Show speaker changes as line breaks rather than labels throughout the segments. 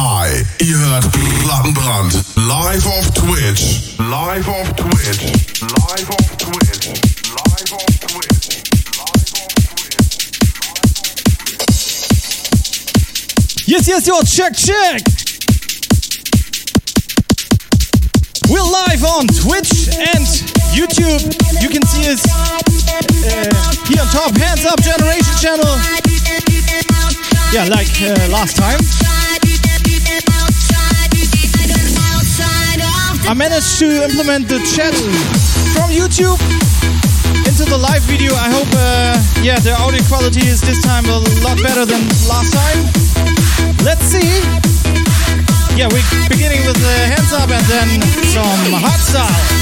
Hi, ihr hört Plattenbrand. Live auf Twitch. Live auf Twitch. Live auf Twitch. Live auf Twitch. Live auf Twitch.
Yes, yes, yo, check, check. We're live on Twitch and YouTube. You can see us uh, here on top. Hands up, Generation Channel. Yeah, like uh, last time. I managed to implement the chat from YouTube into the live video. I hope, uh, yeah, the audio quality is this time a lot better than last time. Let's see. Yeah, we're beginning with the hands up and then some hot style.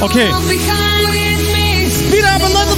Okay. Wieder aber Leute,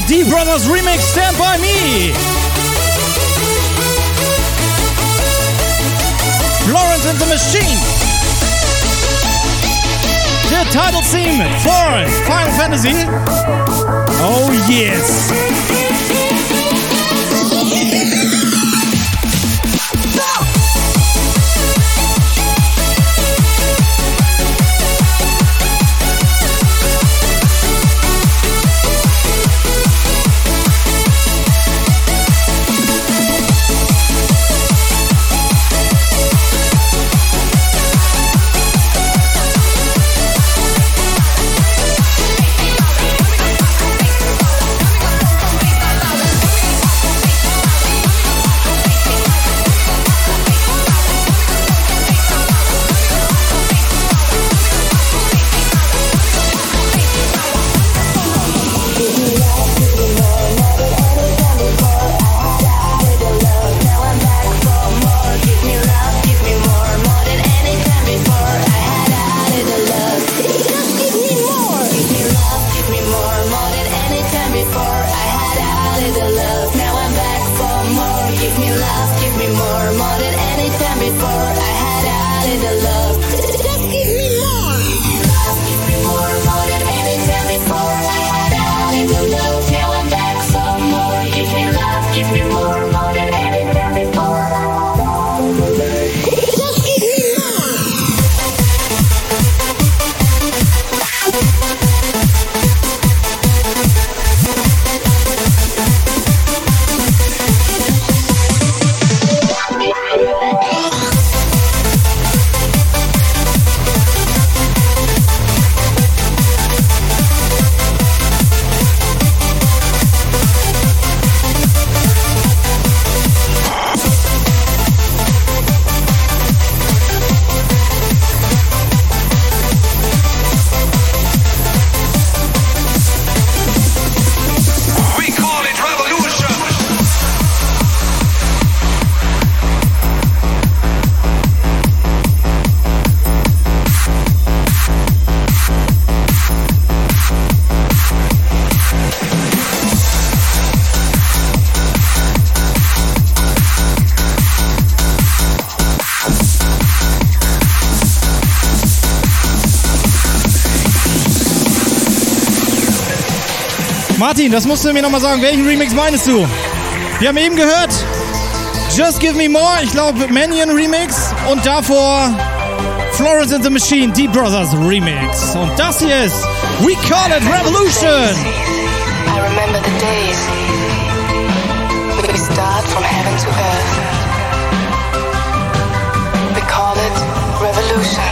of
D Brothers remix Stand By Me. Florence and the Machine. The title theme for Final Fantasy. Oh yes. Martin, das musst du mir nochmal sagen. Welchen Remix meinst du? Wir haben eben gehört, Just Give Me More, ich glaube Manion Remix und davor Florence and the Machine, Deep Brothers Remix. Und das hier ist We Call It Revolution.
I remember the days we start from heaven to earth. We call it revolution.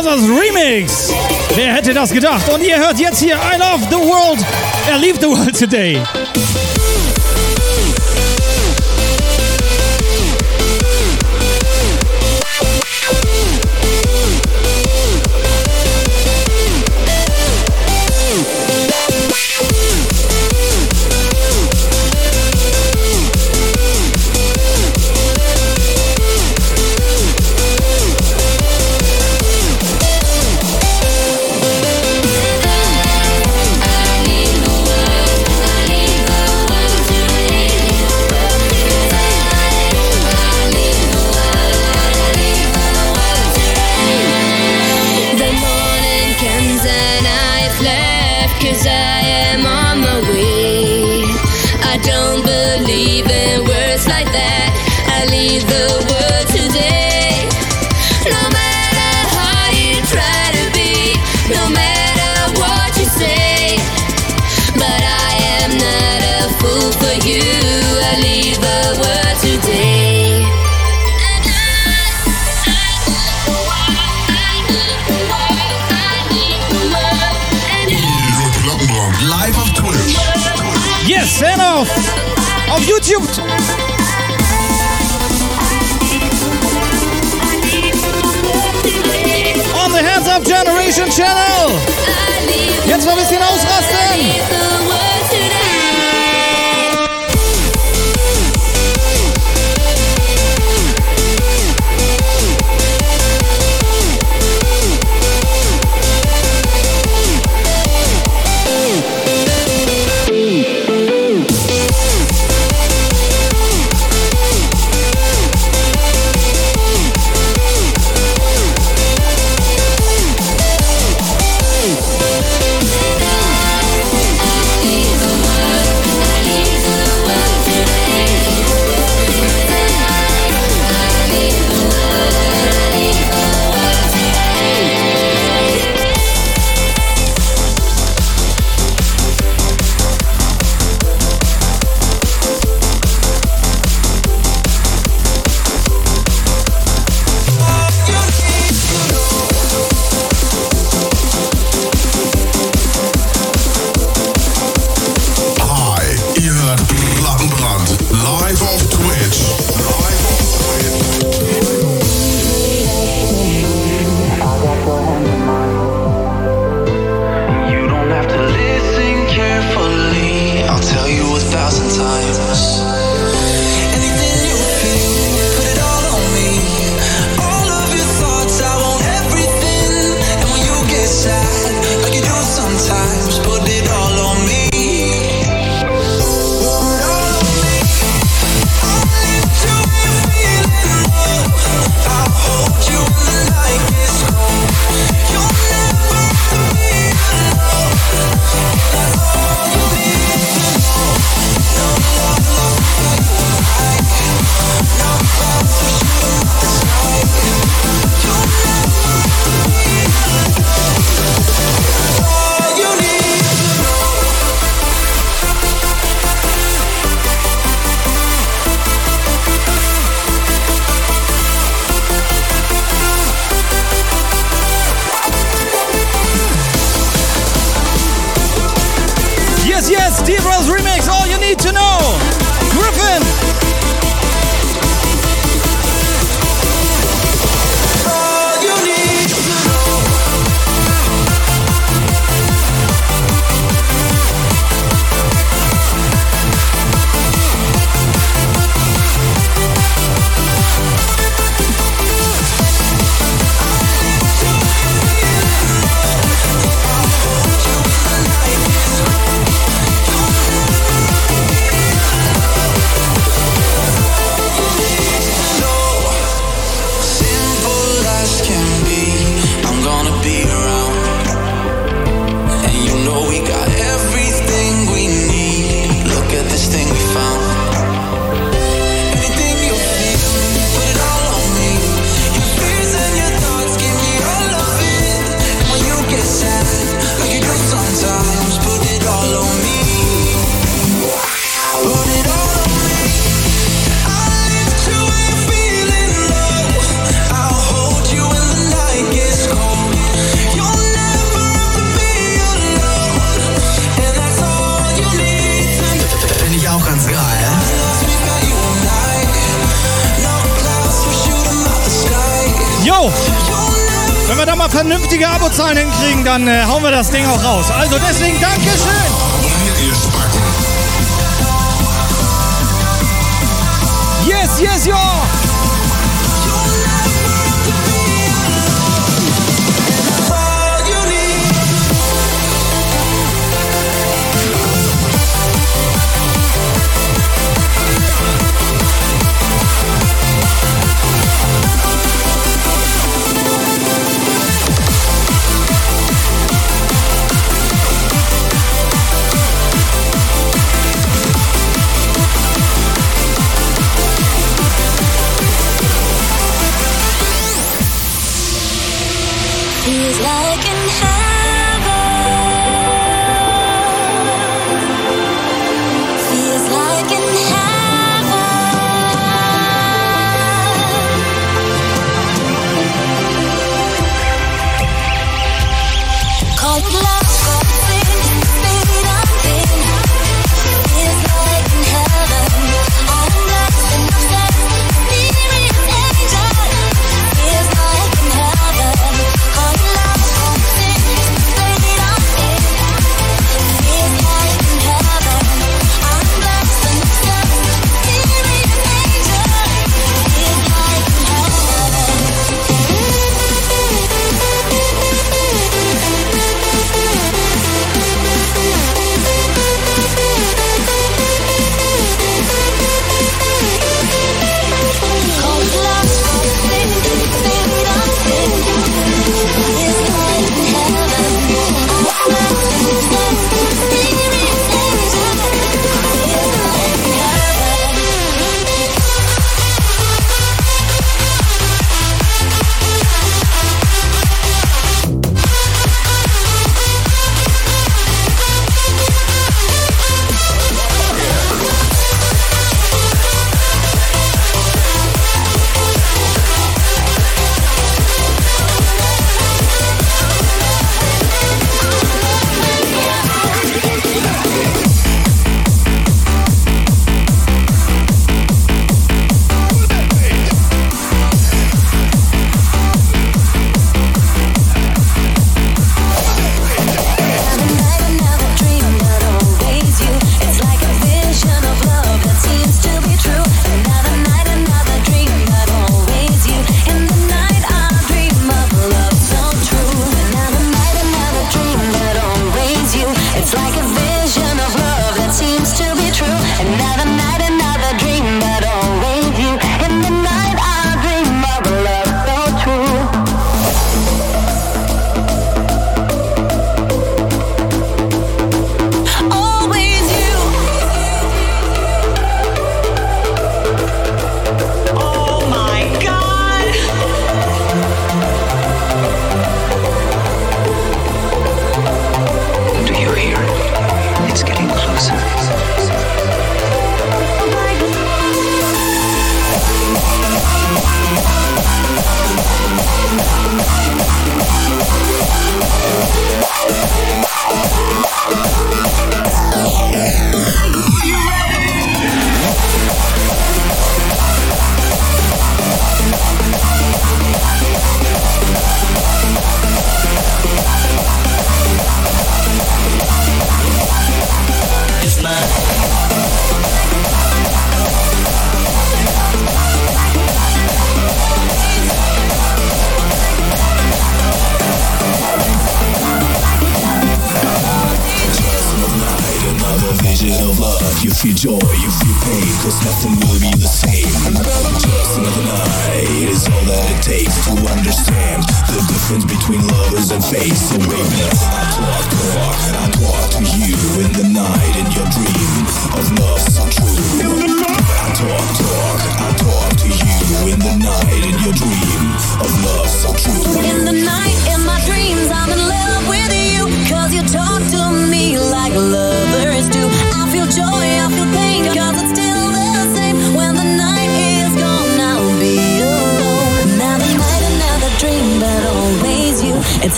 Brothers Remix. Wer hätte das gedacht? Und ihr hört jetzt hier I Love the World. I leave the world today.
cute. On the
Hands Up Generation Channel. Jetzt mal ein bisschen ausrasten.
Hauen wir das Ding auch raus. Also deswegen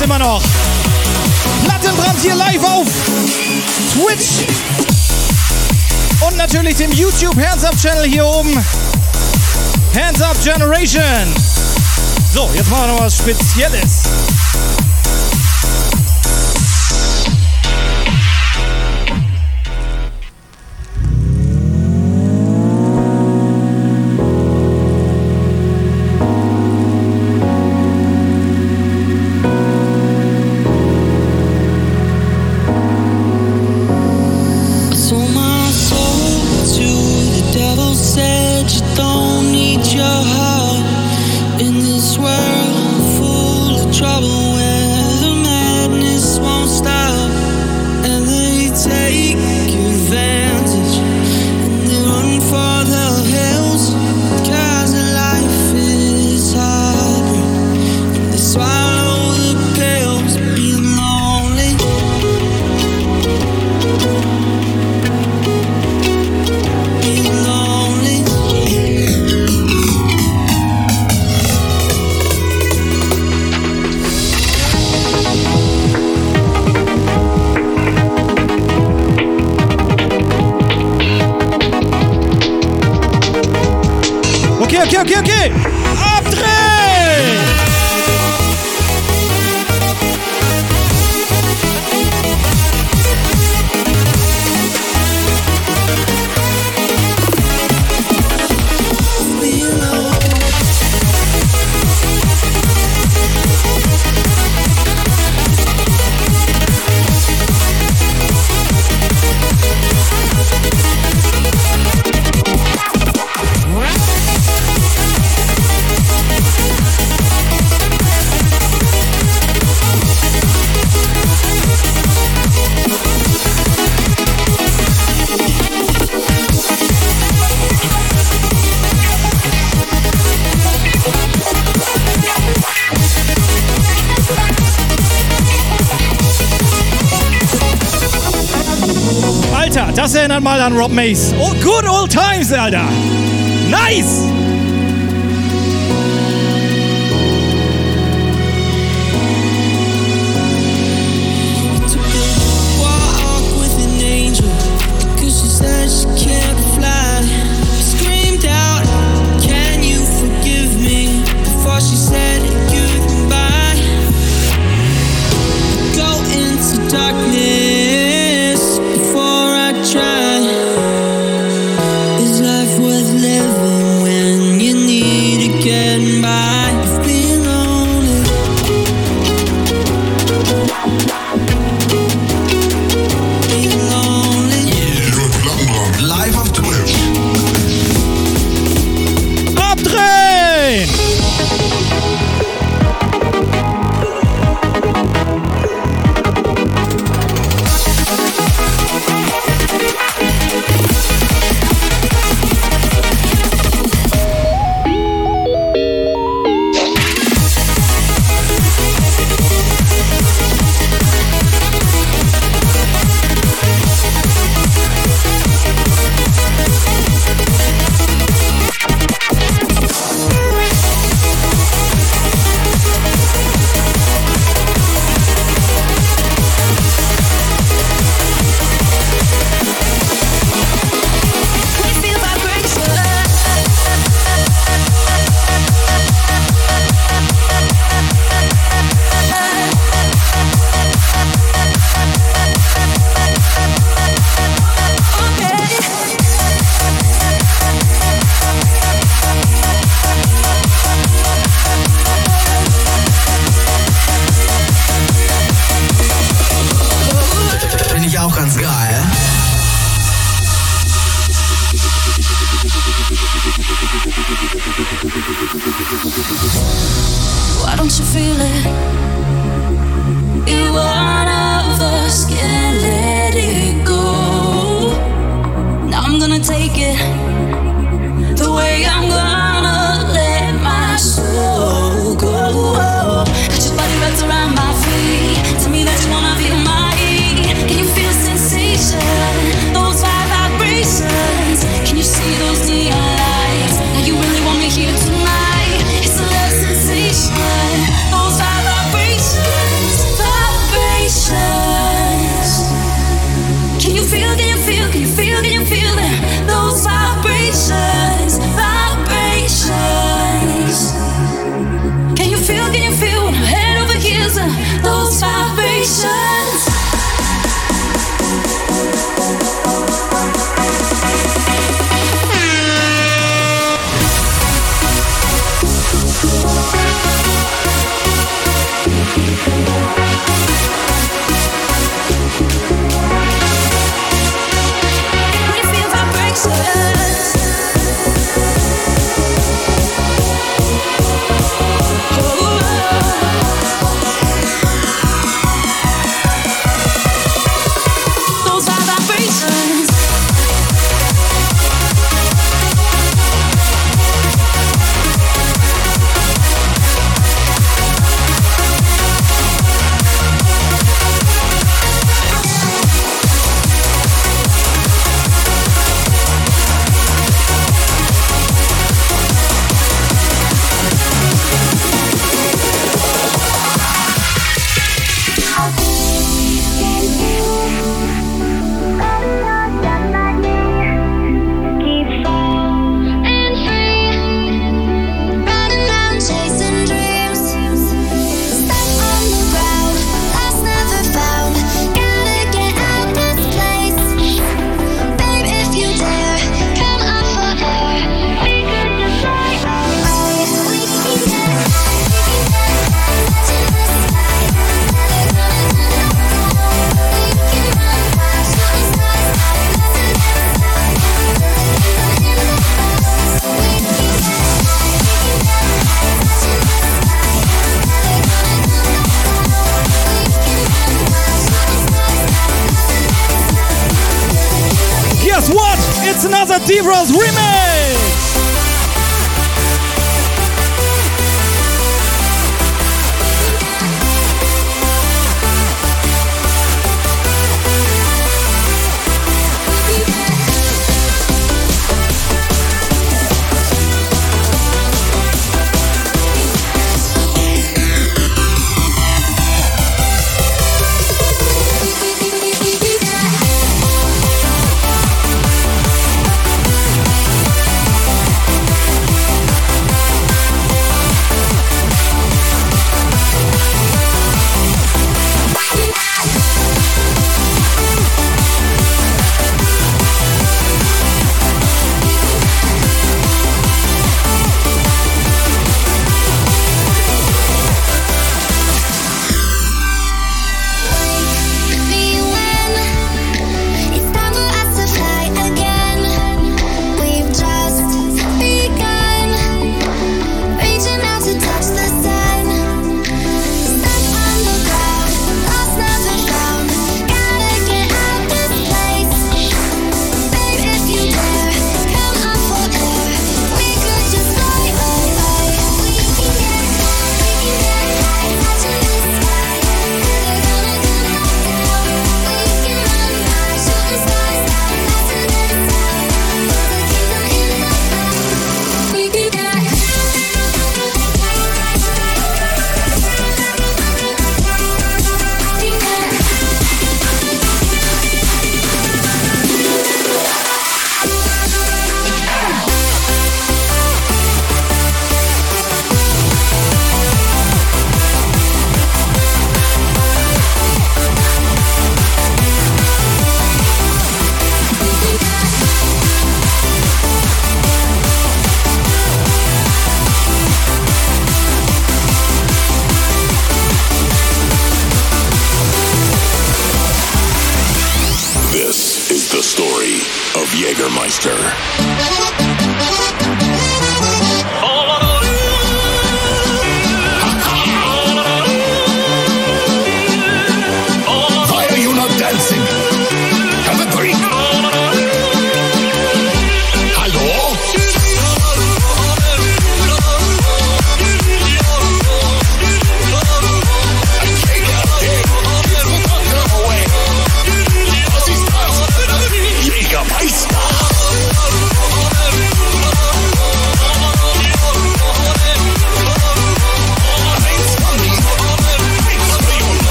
geht's immer noch. Plattenbrand hier live auf Twitch und natürlich dem YouTube Hands Up Channel hier oben. Hands Up Generation. So, jetzt machen wir noch was Spezielles. Rob Mace. Oh, good old times, Zelda. Nice.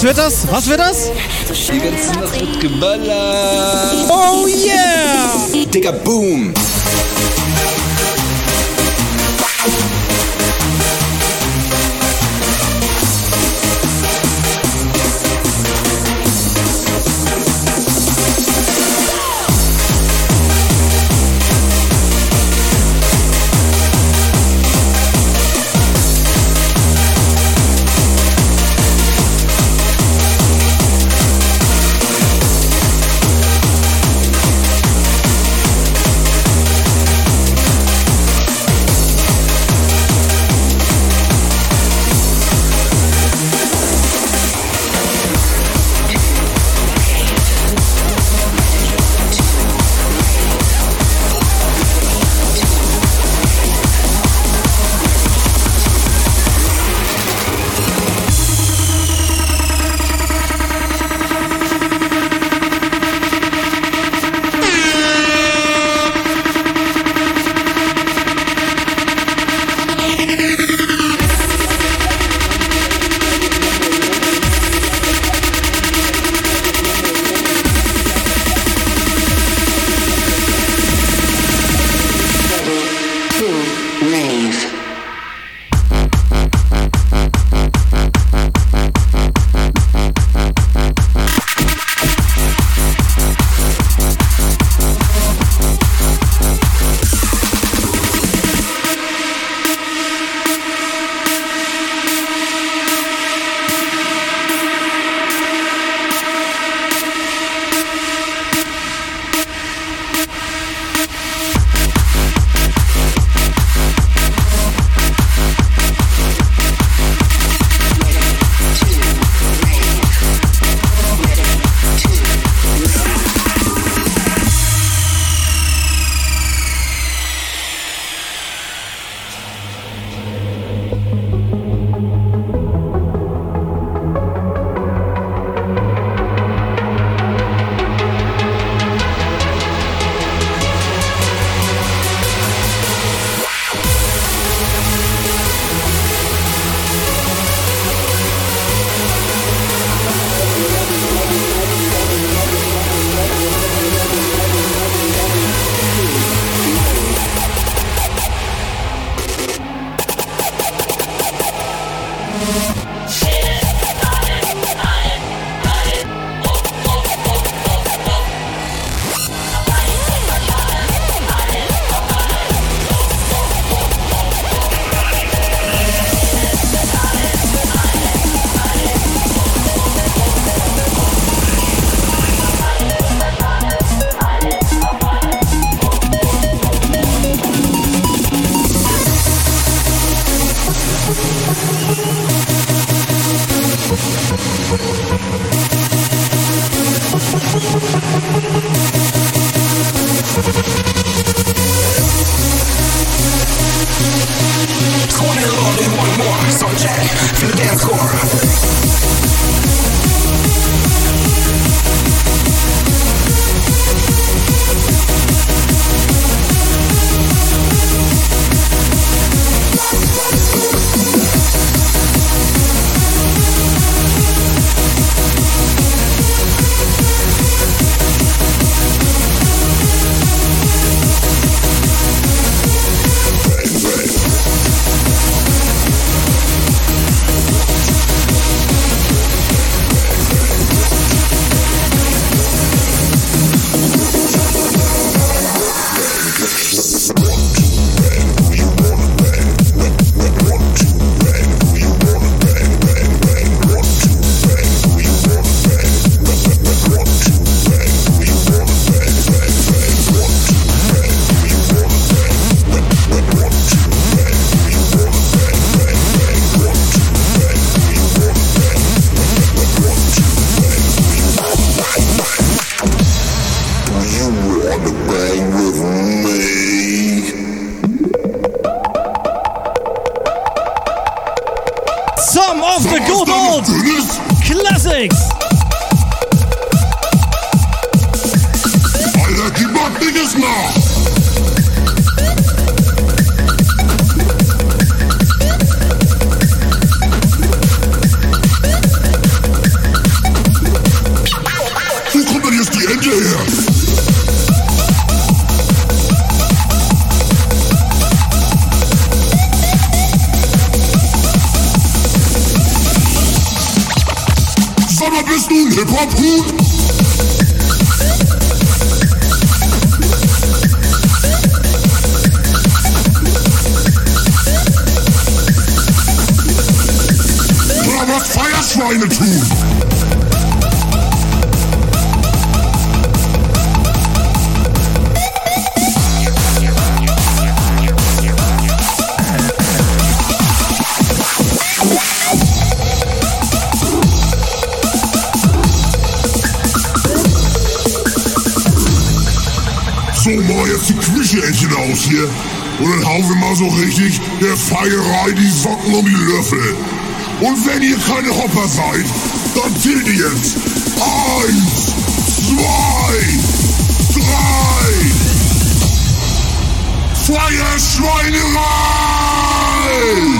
Was
wird das? Was wird das?
Die ganze Nacht wird
geballert.
Oh yeah!
Digga, boom!
so richtig, der Feierei die Socken um die Löffel. Und wenn ihr keine Hopper seid, dann zählt ihr jetzt. Eins, zwei, drei. Feierschweinerei!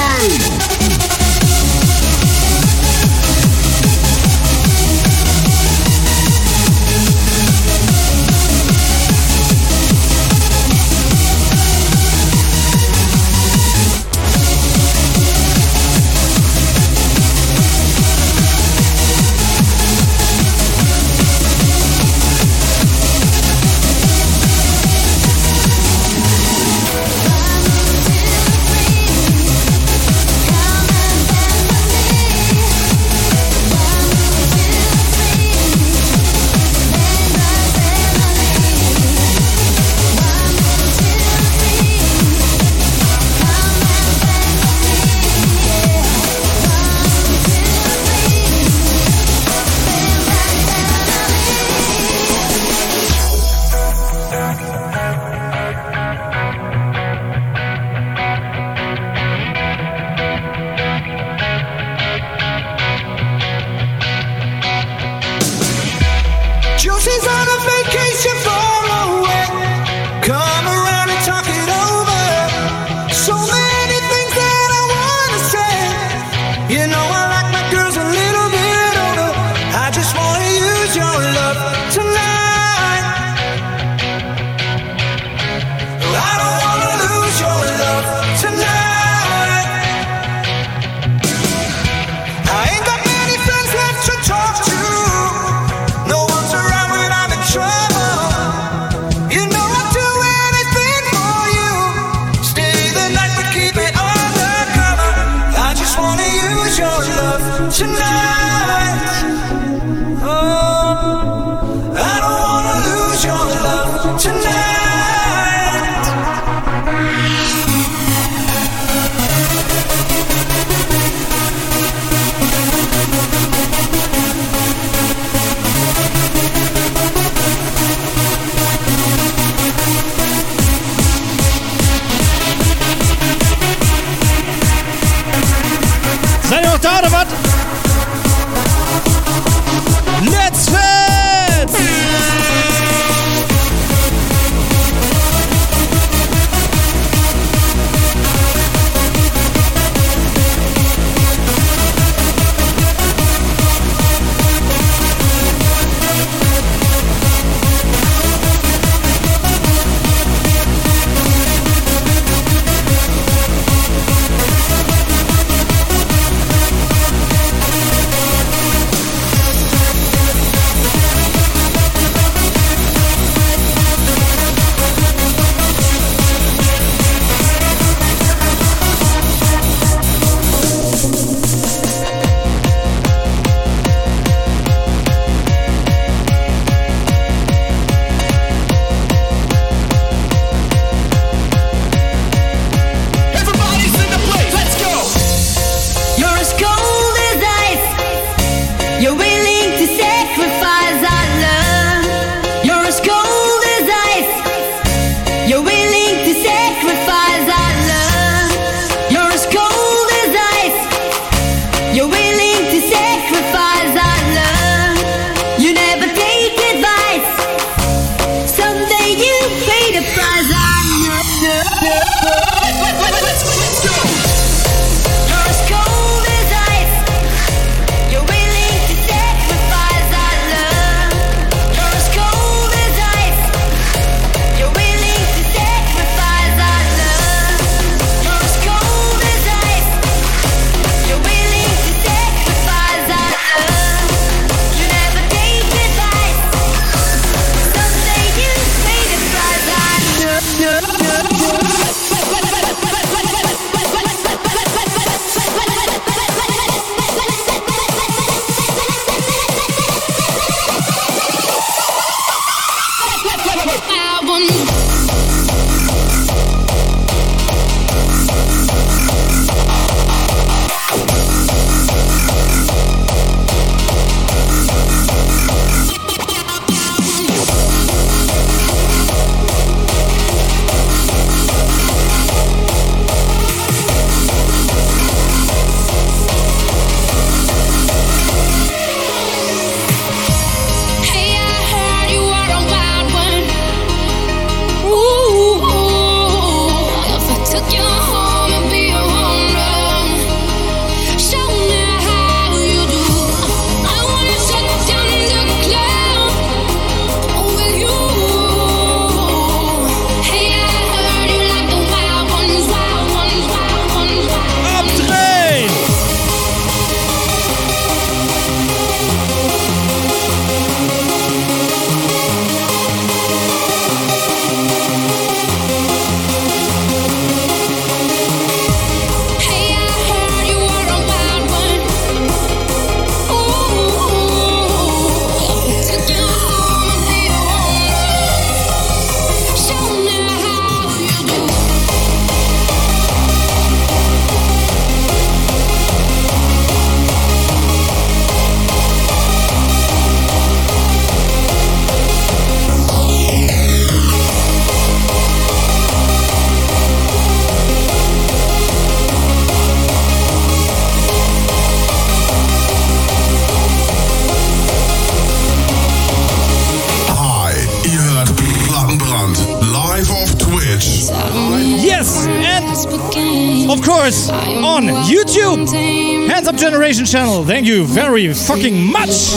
Station Channel. Thank you very fucking much.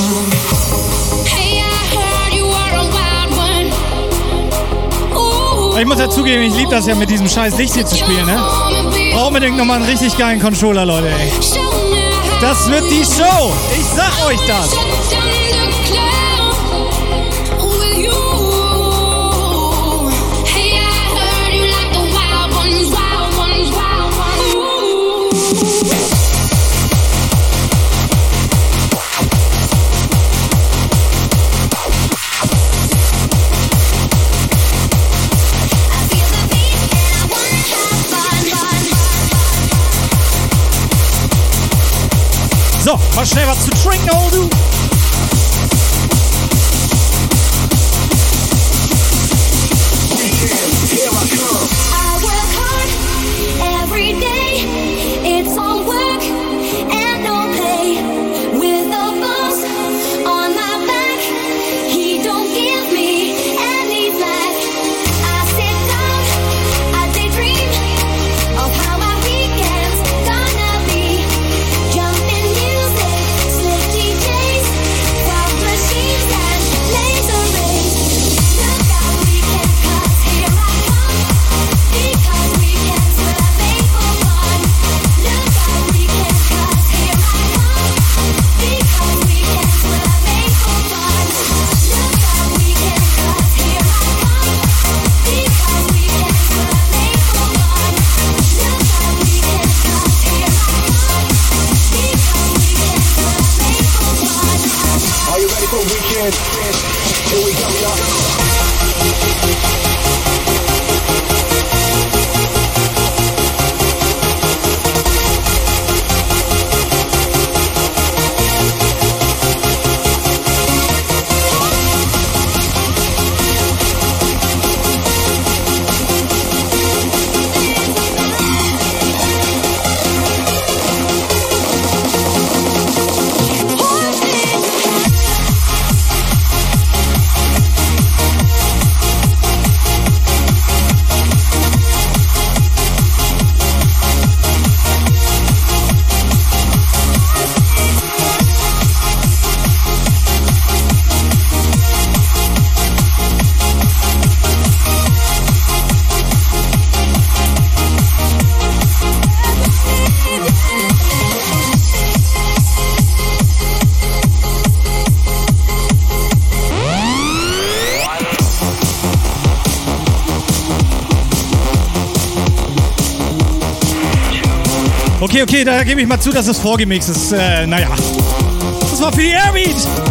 Ich muss ja zugeben, ich liebe das ja mit diesem scheiß Licht hier zu spielen, ne? Brauch unbedingt nochmal einen richtig geilen Controller, Leute, ey. Das wird die Show. Ich sag euch das. Mal schnell was zu trinken, oh du! da gebe ich mal zu, dass es vorgemixt ist. Äh, naja. Das war für die Airbeat.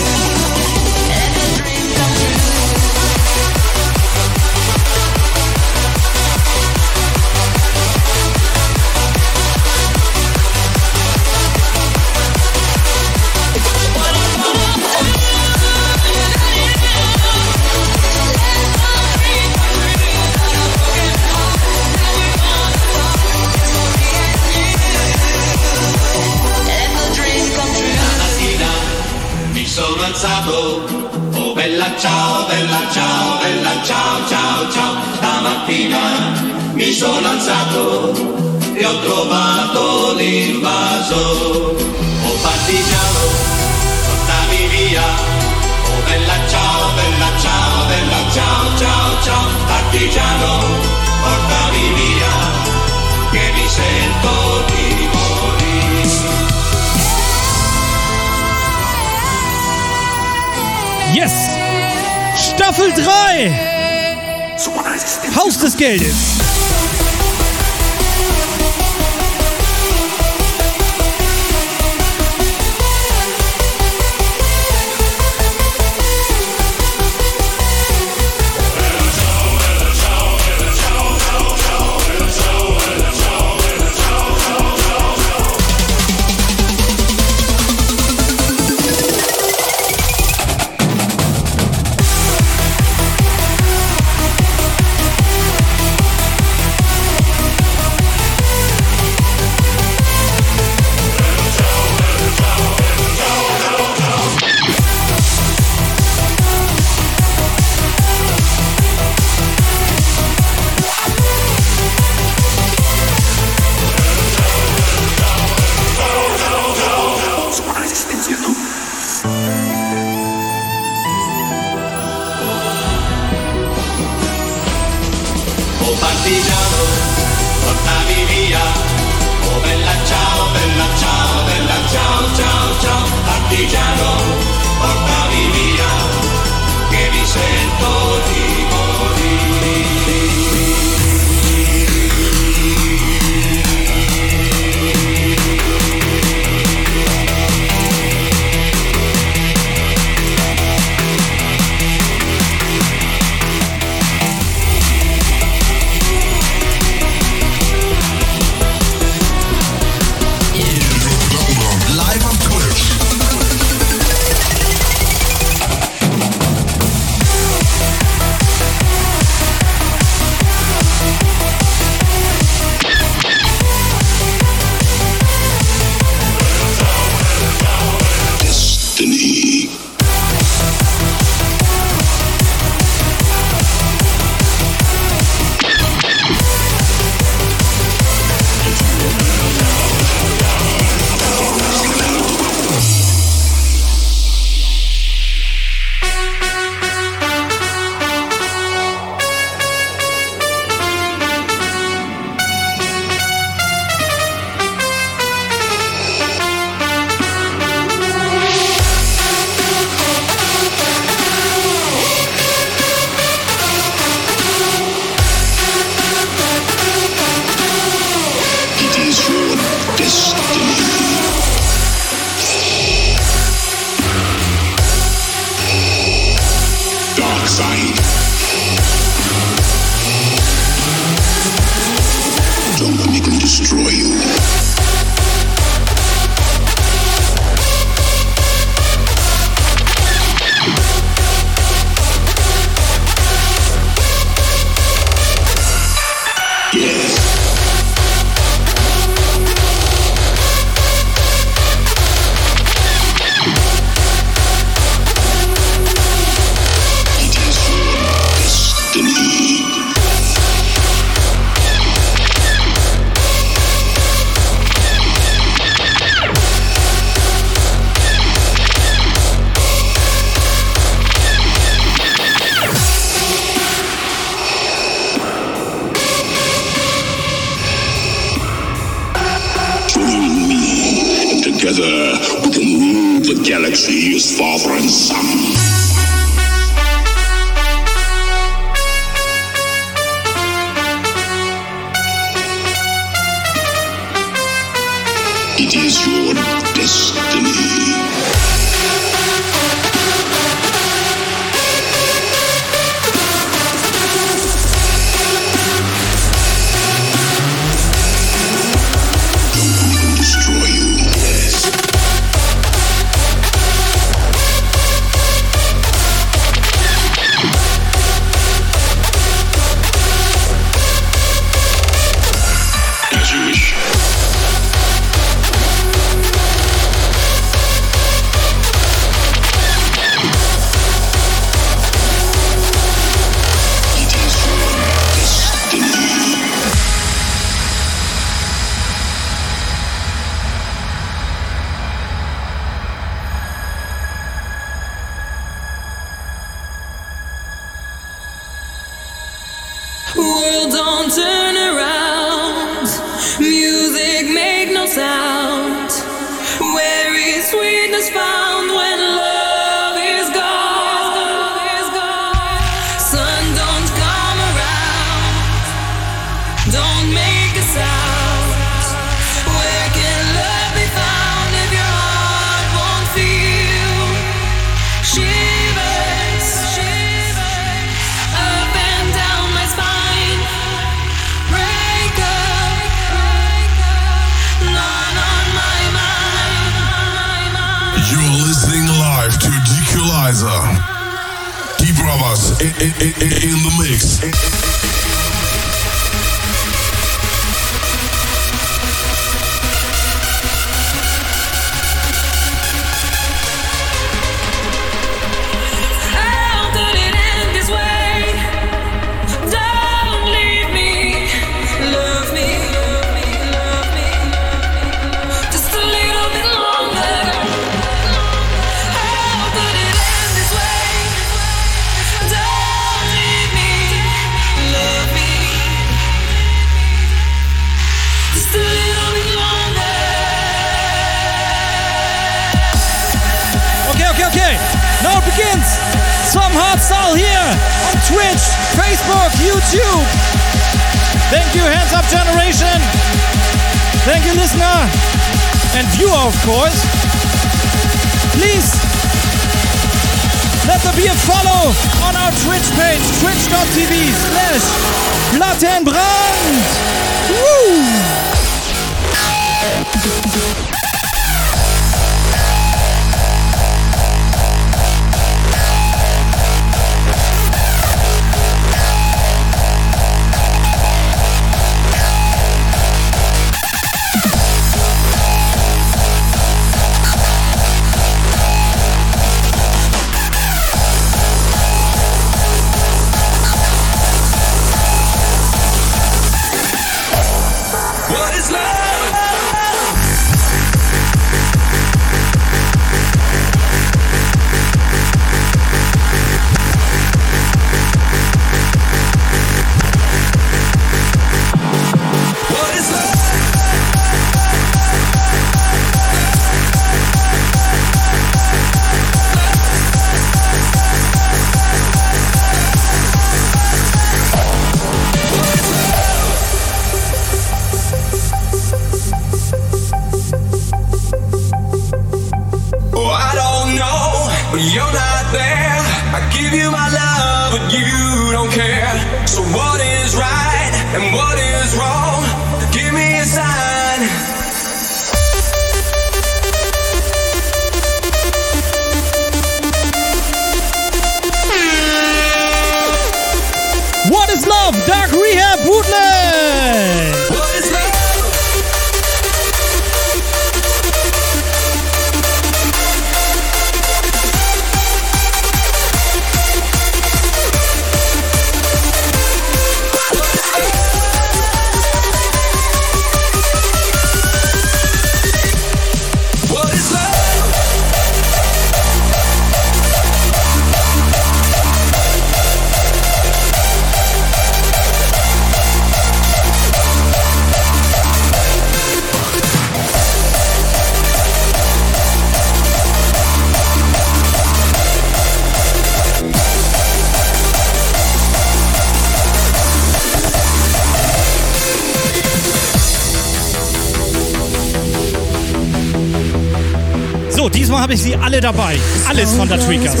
Alle dabei. Alles von der Tweakers.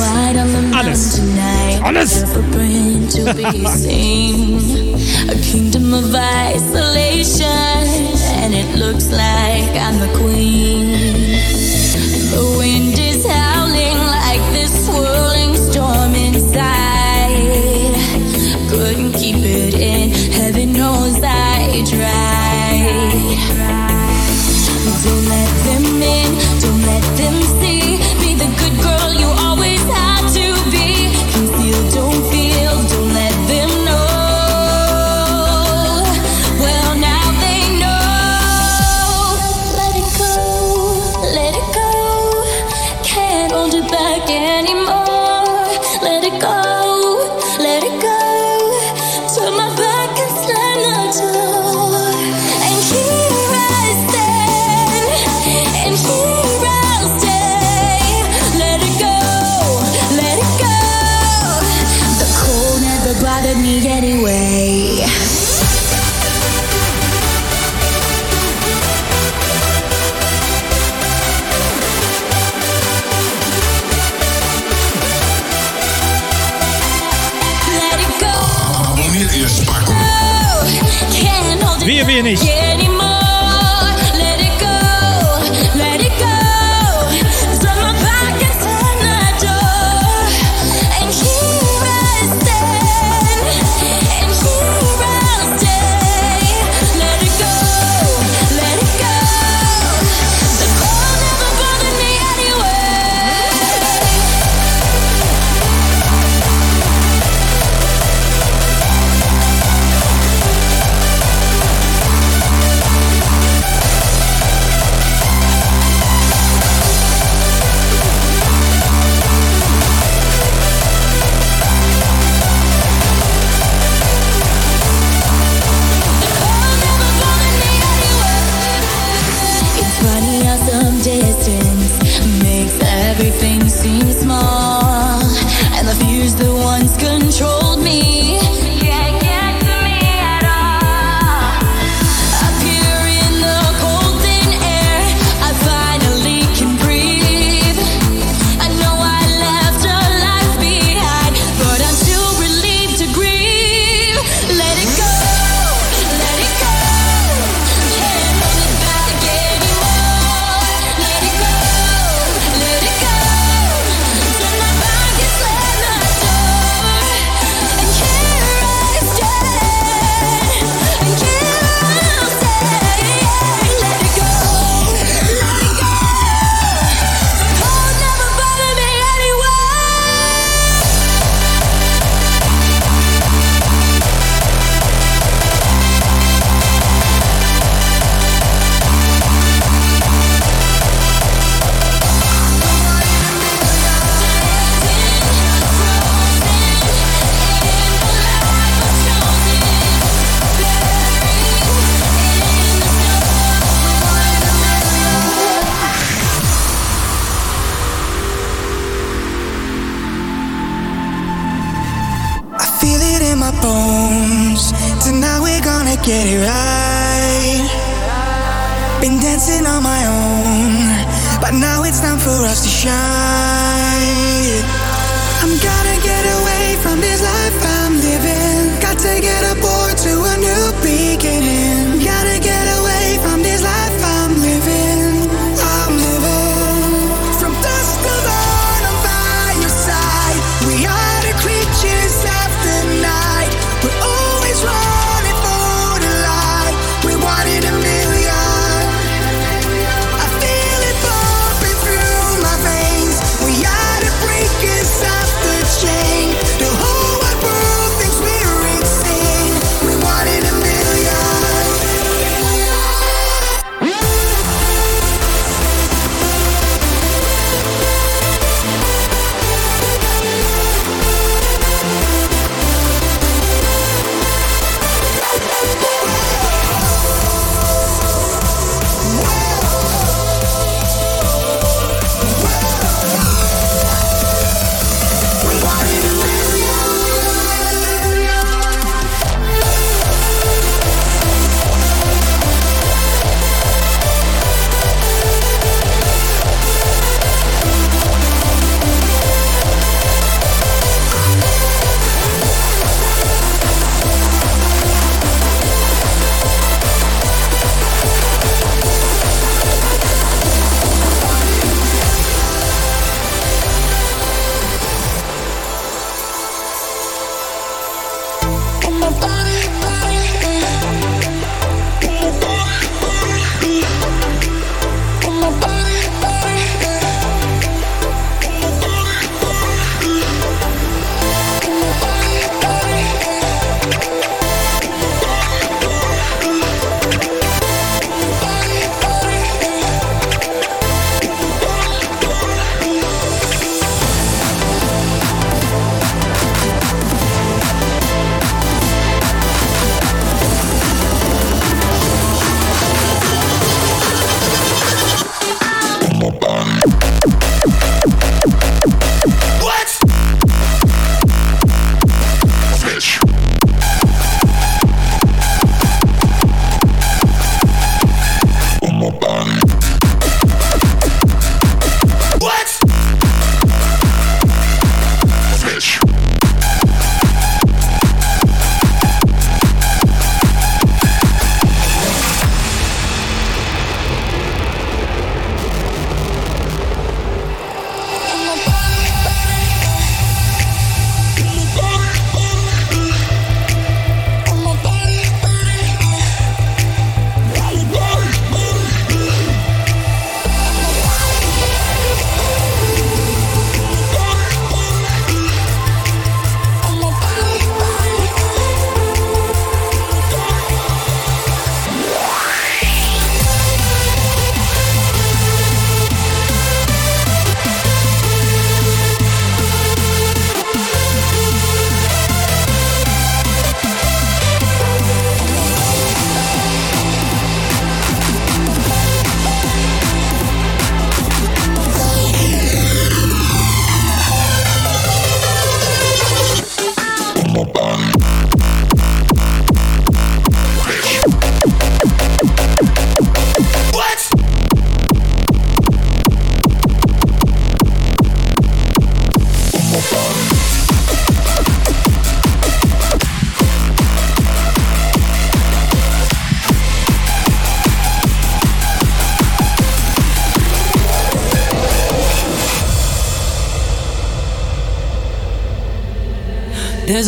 Alles. Alles.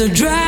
are
dry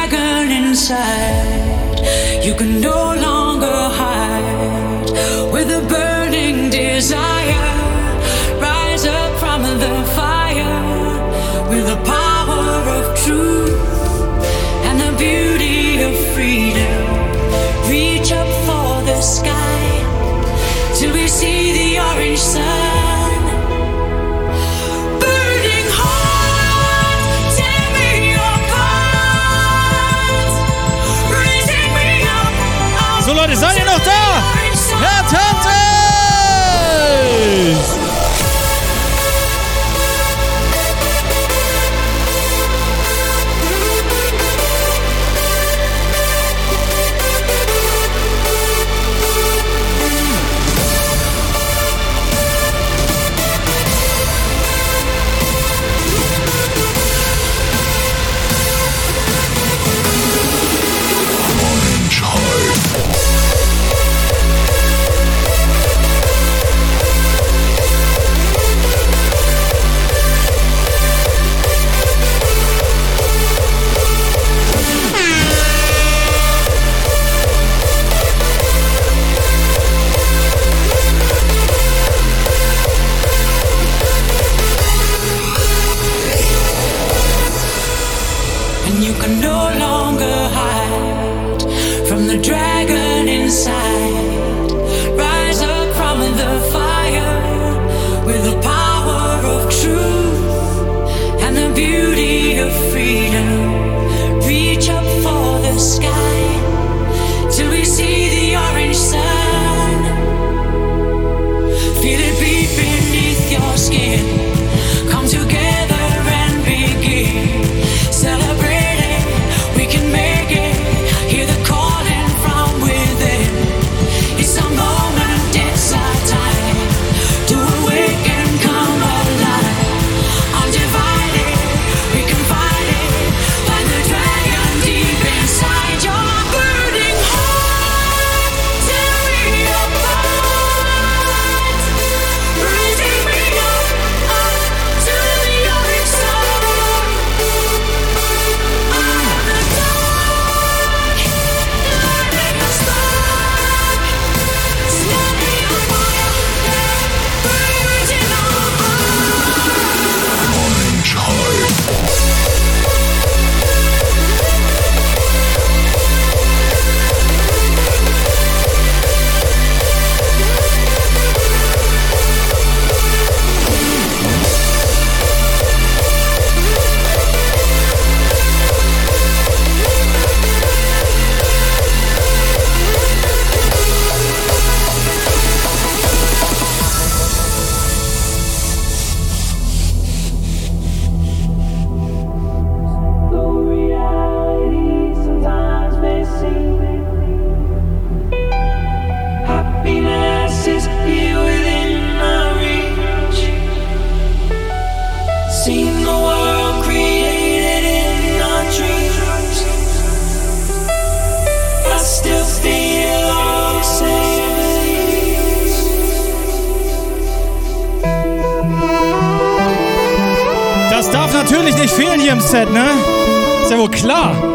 fehlen hier im Set, ne? Ist ja wohl klar.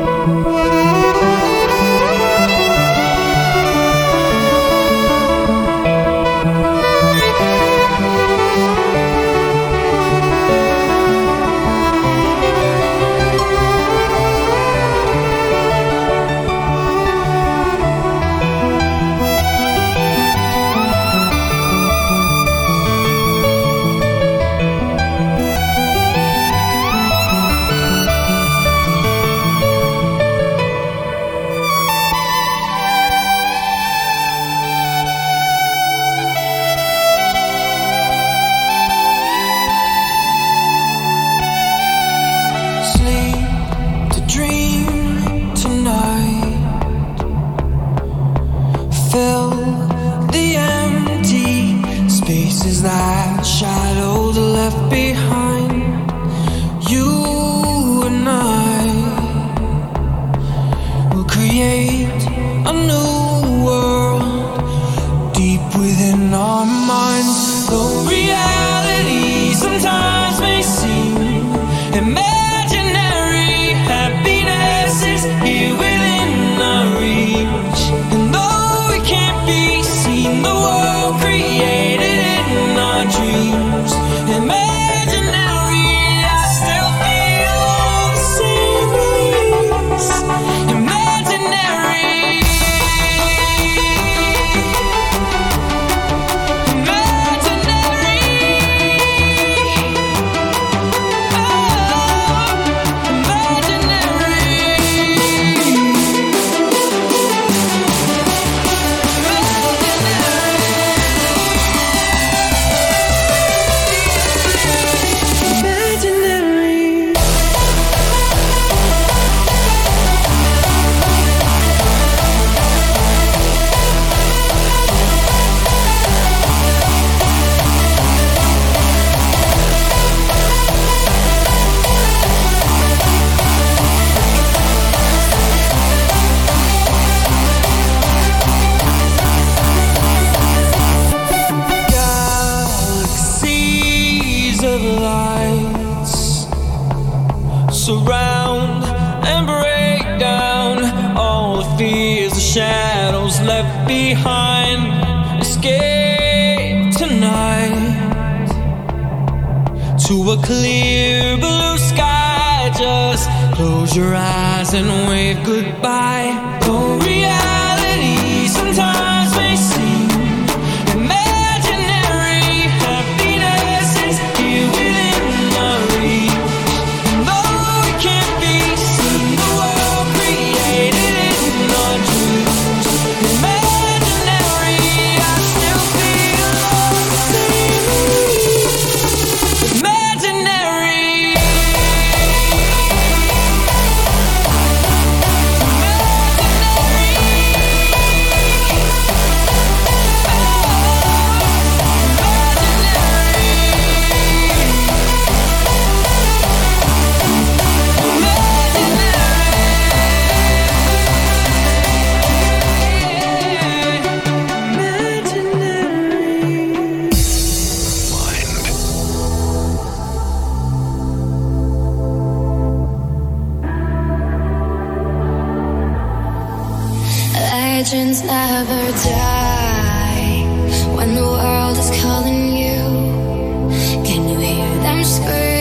never die when the world is calling you. Can you hear them
scream?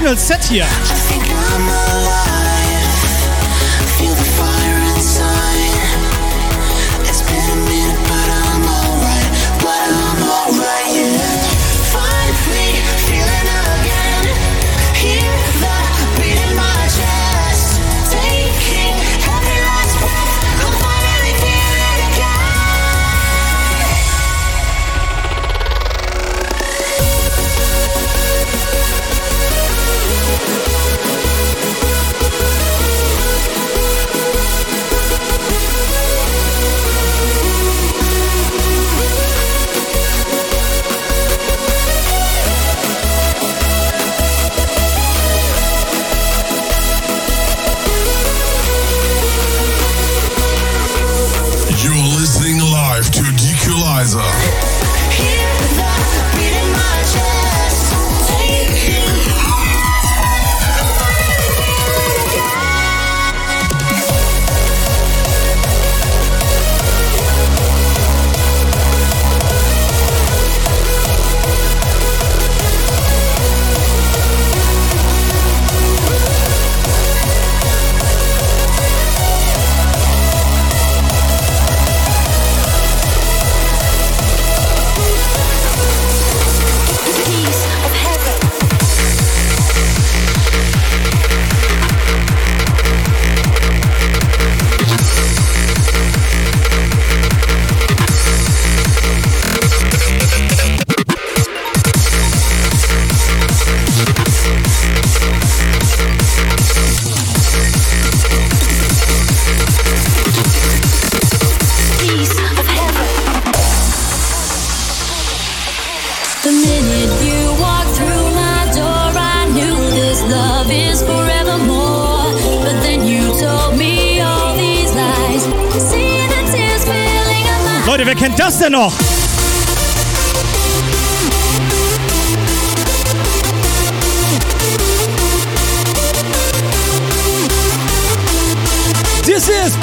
Original Set
here.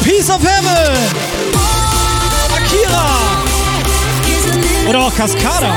Piece of Heaven.
Akira. Oder auch Cascada.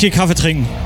hier Kaffee trinken.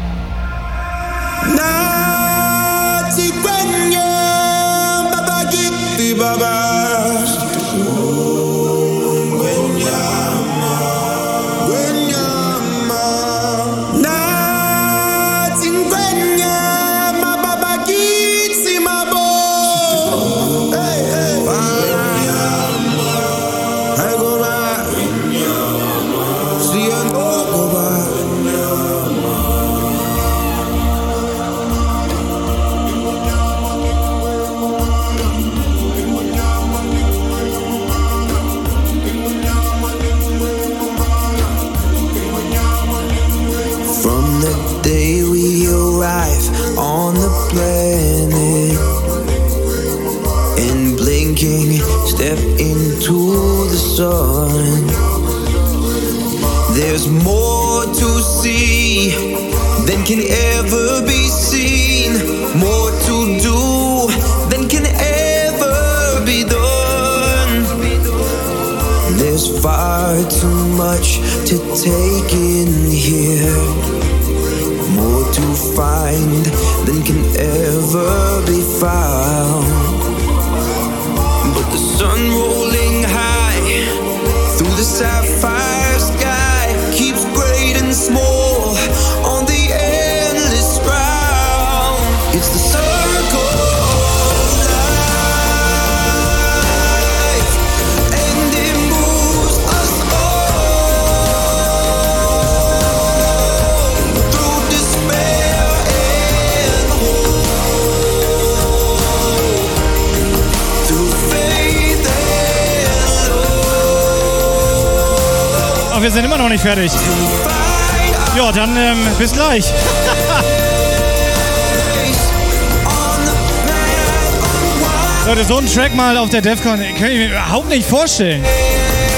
auf der DEFCON, kann ich mir überhaupt nicht vorstellen.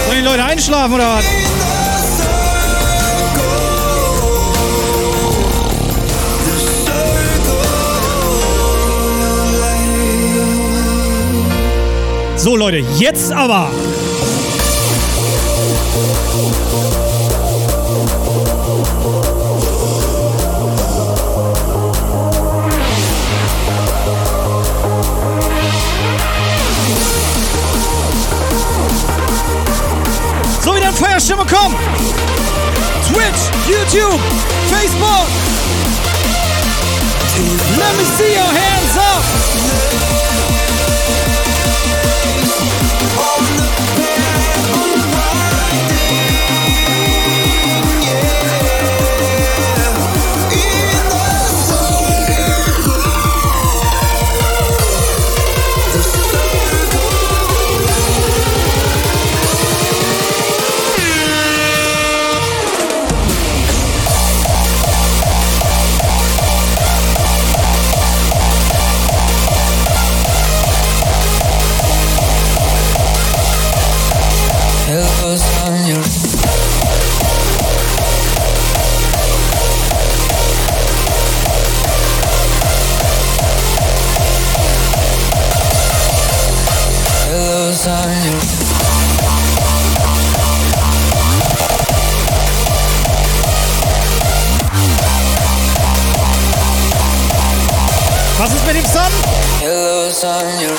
Sollen die Leute einschlafen oder was? So Leute, jetzt aber Shimmercom, Twitch, YouTube, Facebook. Let me see your hands up.
time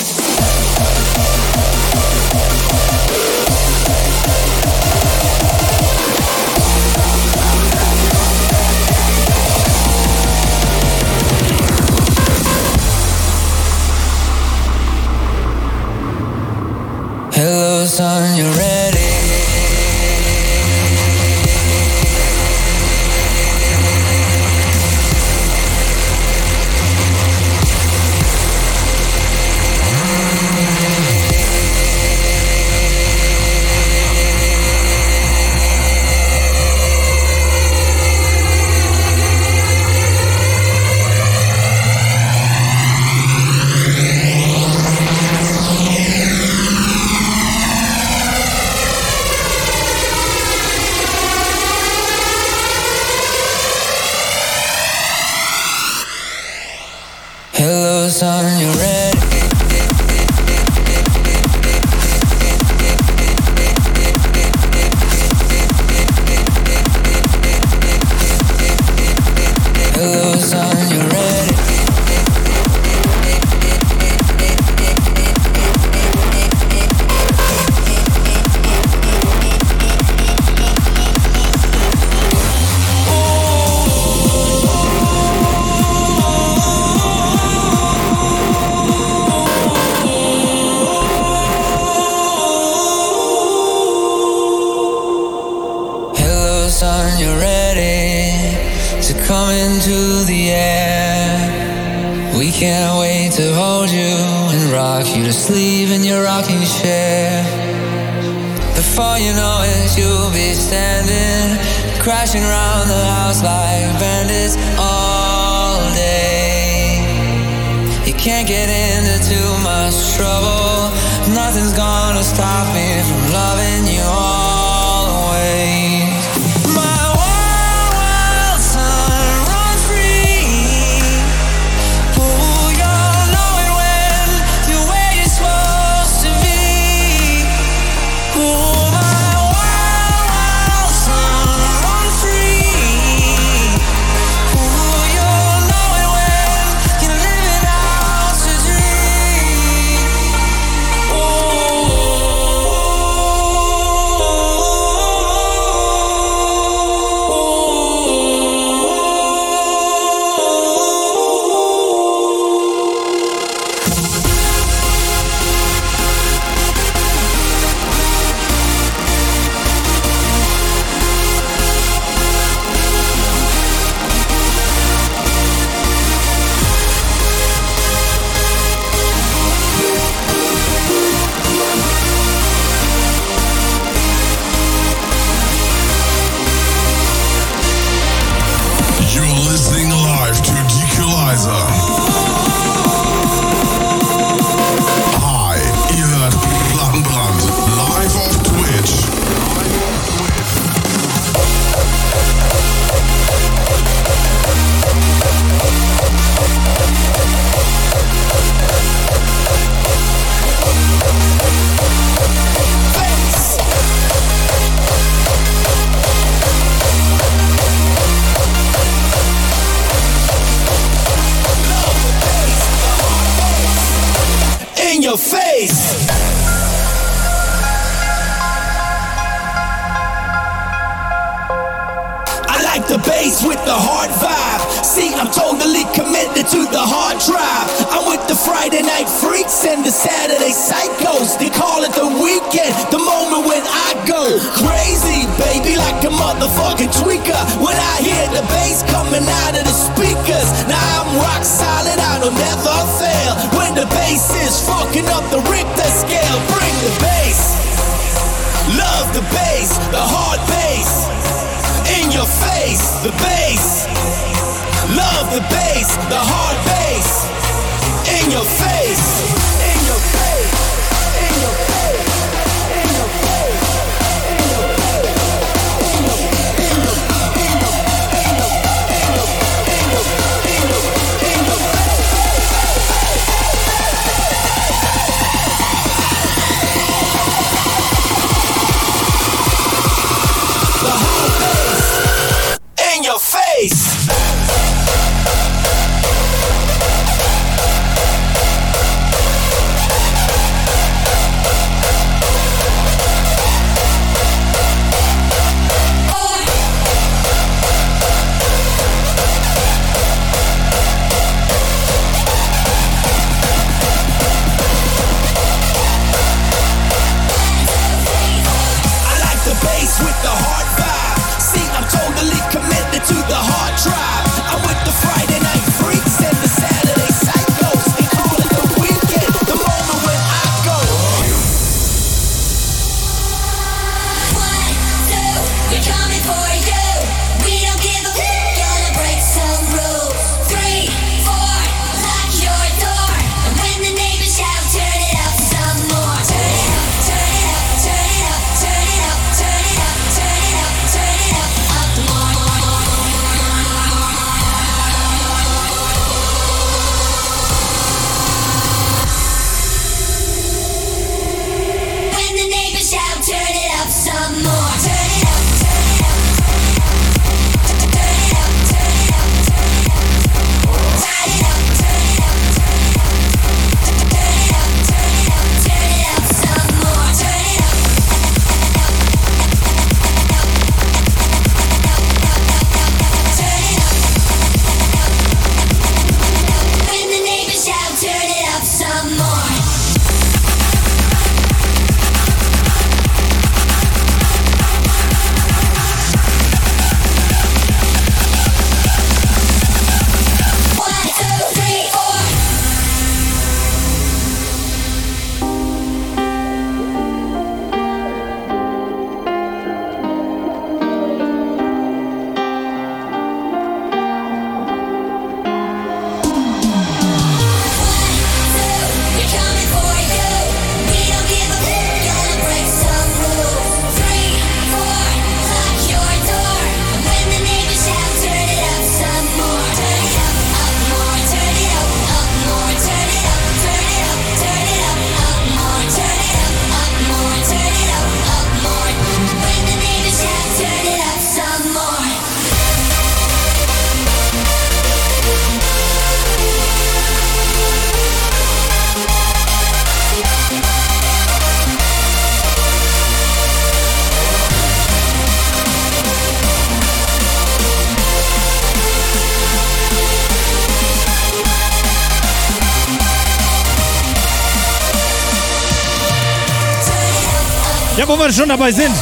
Ja, wo wir schon dabei sind.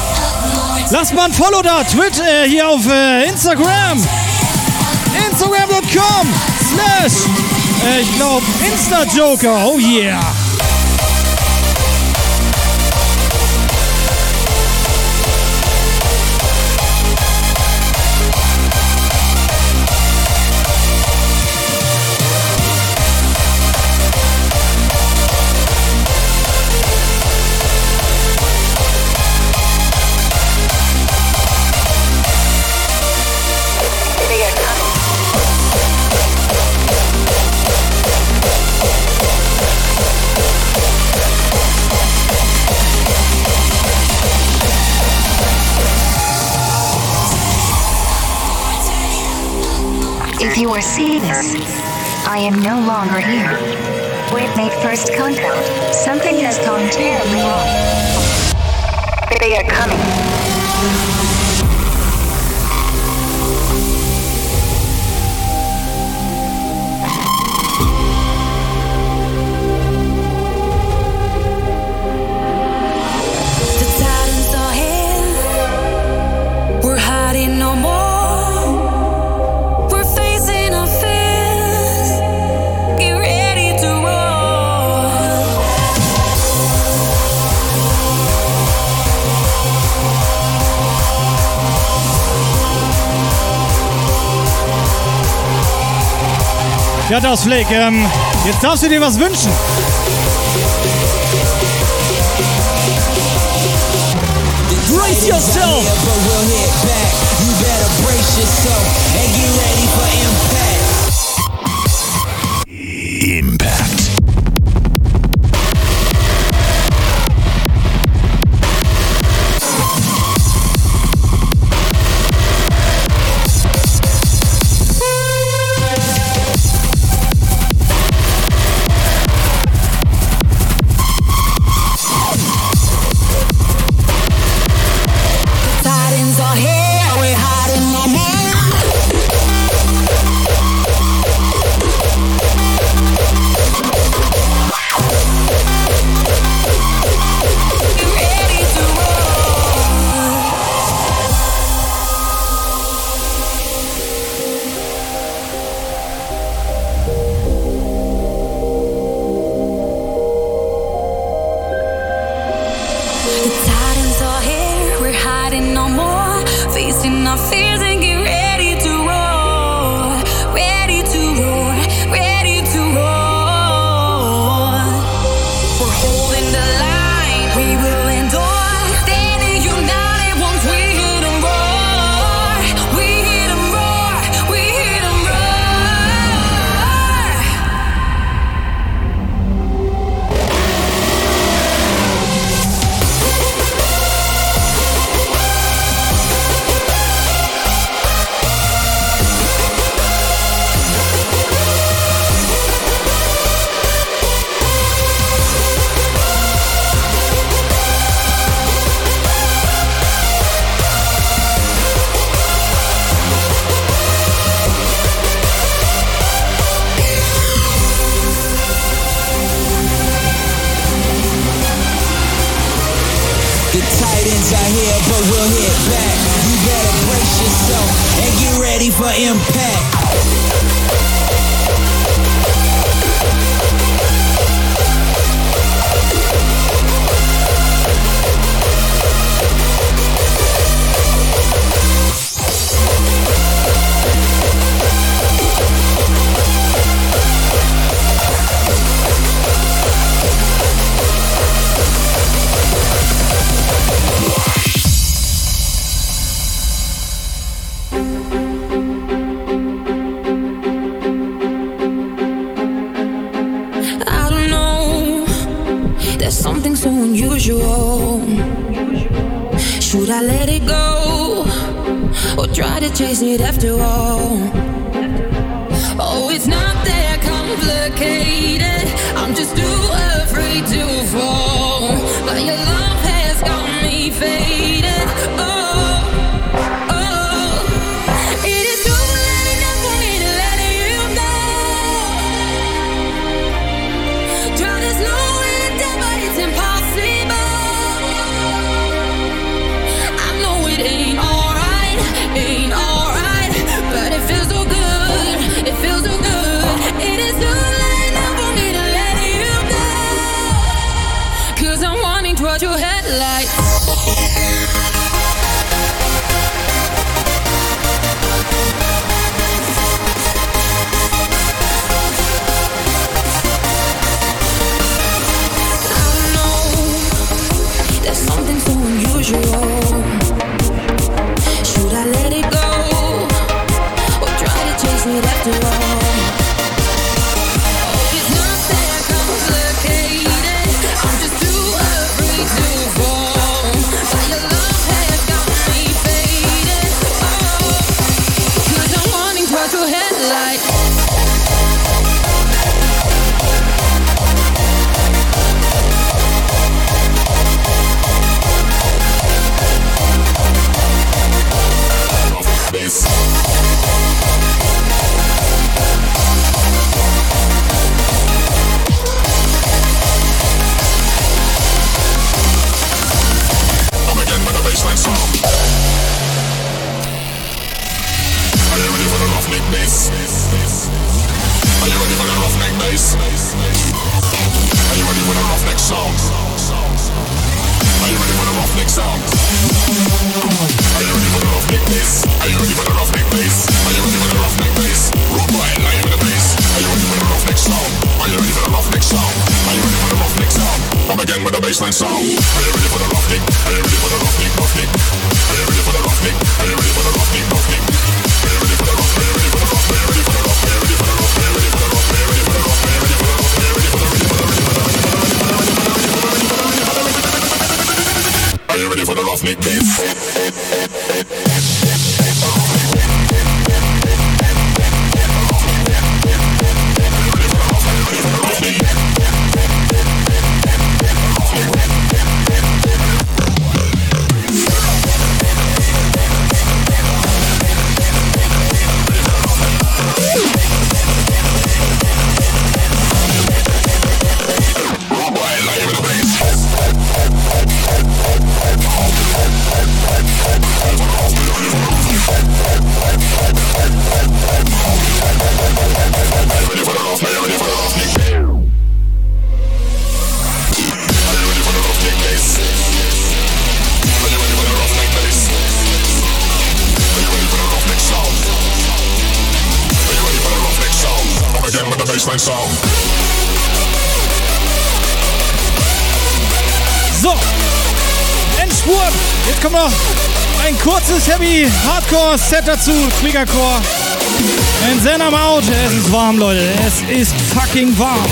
Lasst mal ein Follow da, Twitter äh, hier auf äh, Instagram. Instagram.com slash, äh, ich glaube, Insta-Joker. Oh yeah.
foresee this. I am no longer here. We've made first contact. Something has gone terribly wrong. They are coming.
Ja, das Flake, ähm, jetzt darfst du dir was wünschen.
Brace yourself! Impact.
Hardcore Set dazu, Kriegerchor. And then I'm out. Es ist warm, Leute. Es ist fucking warm.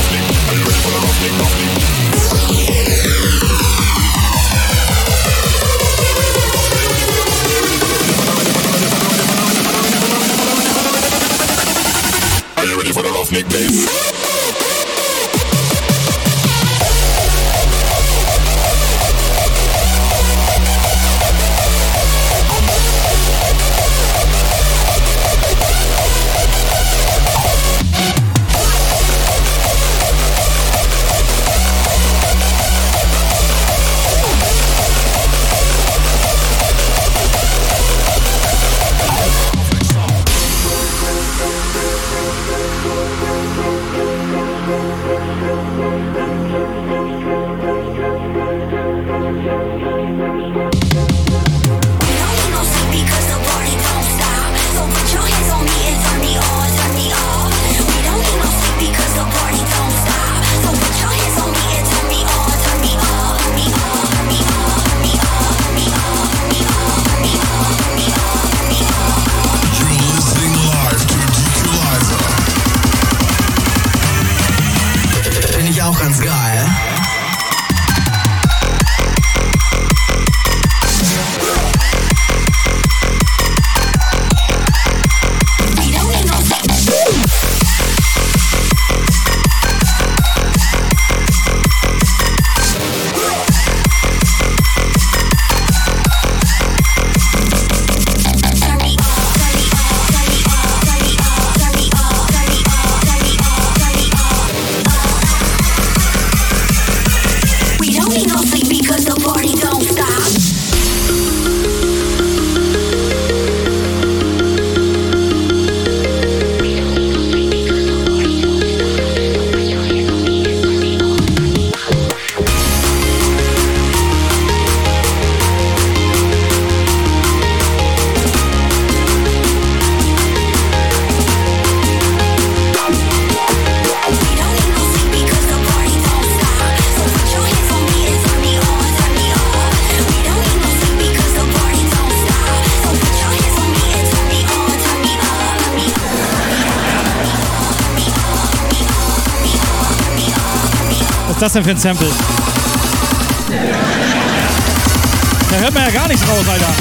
das denn für ein Sample? Da hört man ja gar nichts raus, Alter.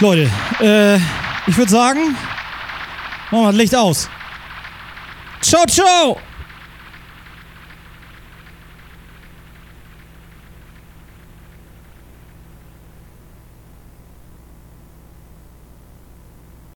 Leute, äh, ich würde sagen, machen wir das Licht aus. Ciao, ciao!